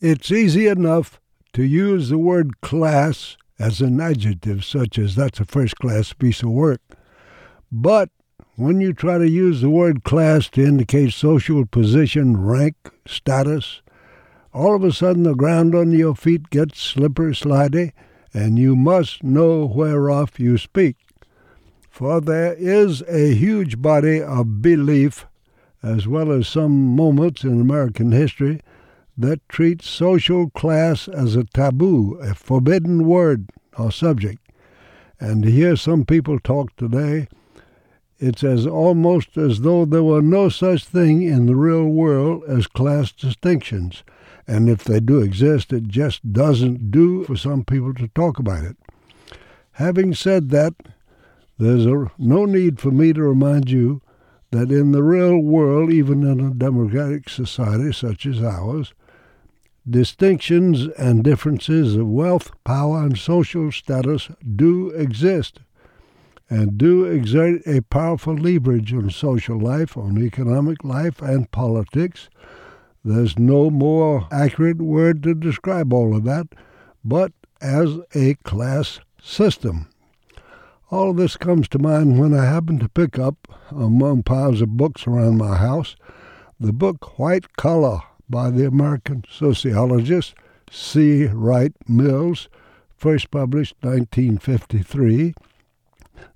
It's easy enough to use the word class as an adjective, such as that's a first class piece of work. But when you try to use the word class to indicate social position, rank, status, all of a sudden the ground under your feet gets slippery slidey, and you must know whereof you speak. For there is a huge body of belief, as well as some moments in American history, that treat social class as a taboo, a forbidden word or subject. And to hear some people talk today, it's as almost as though there were no such thing in the real world as class distinctions. And if they do exist, it just doesn't do for some people to talk about it. Having said that, there's a, no need for me to remind you that in the real world, even in a democratic society such as ours, distinctions and differences of wealth, power, and social status do exist and do exert a powerful leverage on social life, on economic life, and politics. There's no more accurate word to describe all of that, but as a class system. All of this comes to mind when I happen to pick up, among piles of books around my house, the book White Collar by the American sociologist C. Wright Mills, first published 1953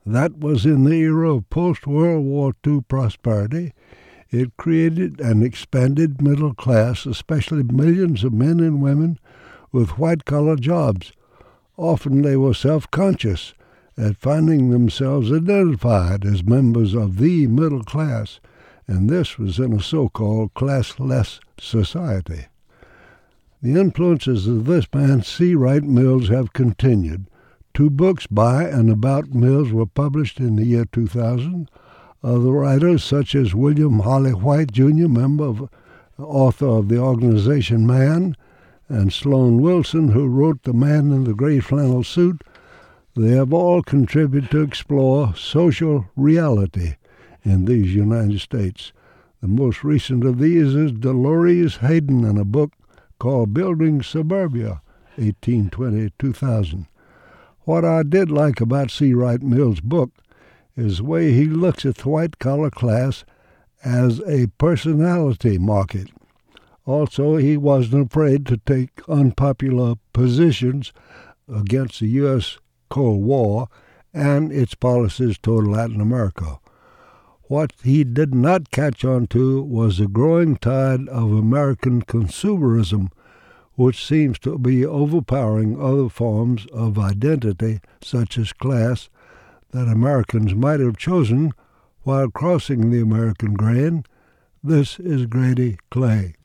that was in the era of post World War II prosperity. It created an expanded middle class, especially millions of men and women with white collar jobs. Often they were self conscious at finding themselves identified as members of the middle class, and this was in a so called classless society. The influences of this man, C. Wright Mills, have continued Two books by and about Mills were published in the year 2000. Other writers, such as William Holly Whyte, Jr., member of, author of the organization Man, and Sloan Wilson, who wrote The Man in the Gray Flannel Suit, they have all contributed to explore social reality in these United States. The most recent of these is Dolores Hayden in a book called Building Suburbia, 1820 2000. What I did like about C. Wright Mills' book is the way he looks at the white collar class as a personality market. Also, he wasn't afraid to take unpopular positions against the U.S. Cold War and its policies toward Latin America. What he did not catch on to was the growing tide of American consumerism which seems to be overpowering other forms of identity, such as class, that Americans might have chosen while crossing the American grain. This is Grady Clay.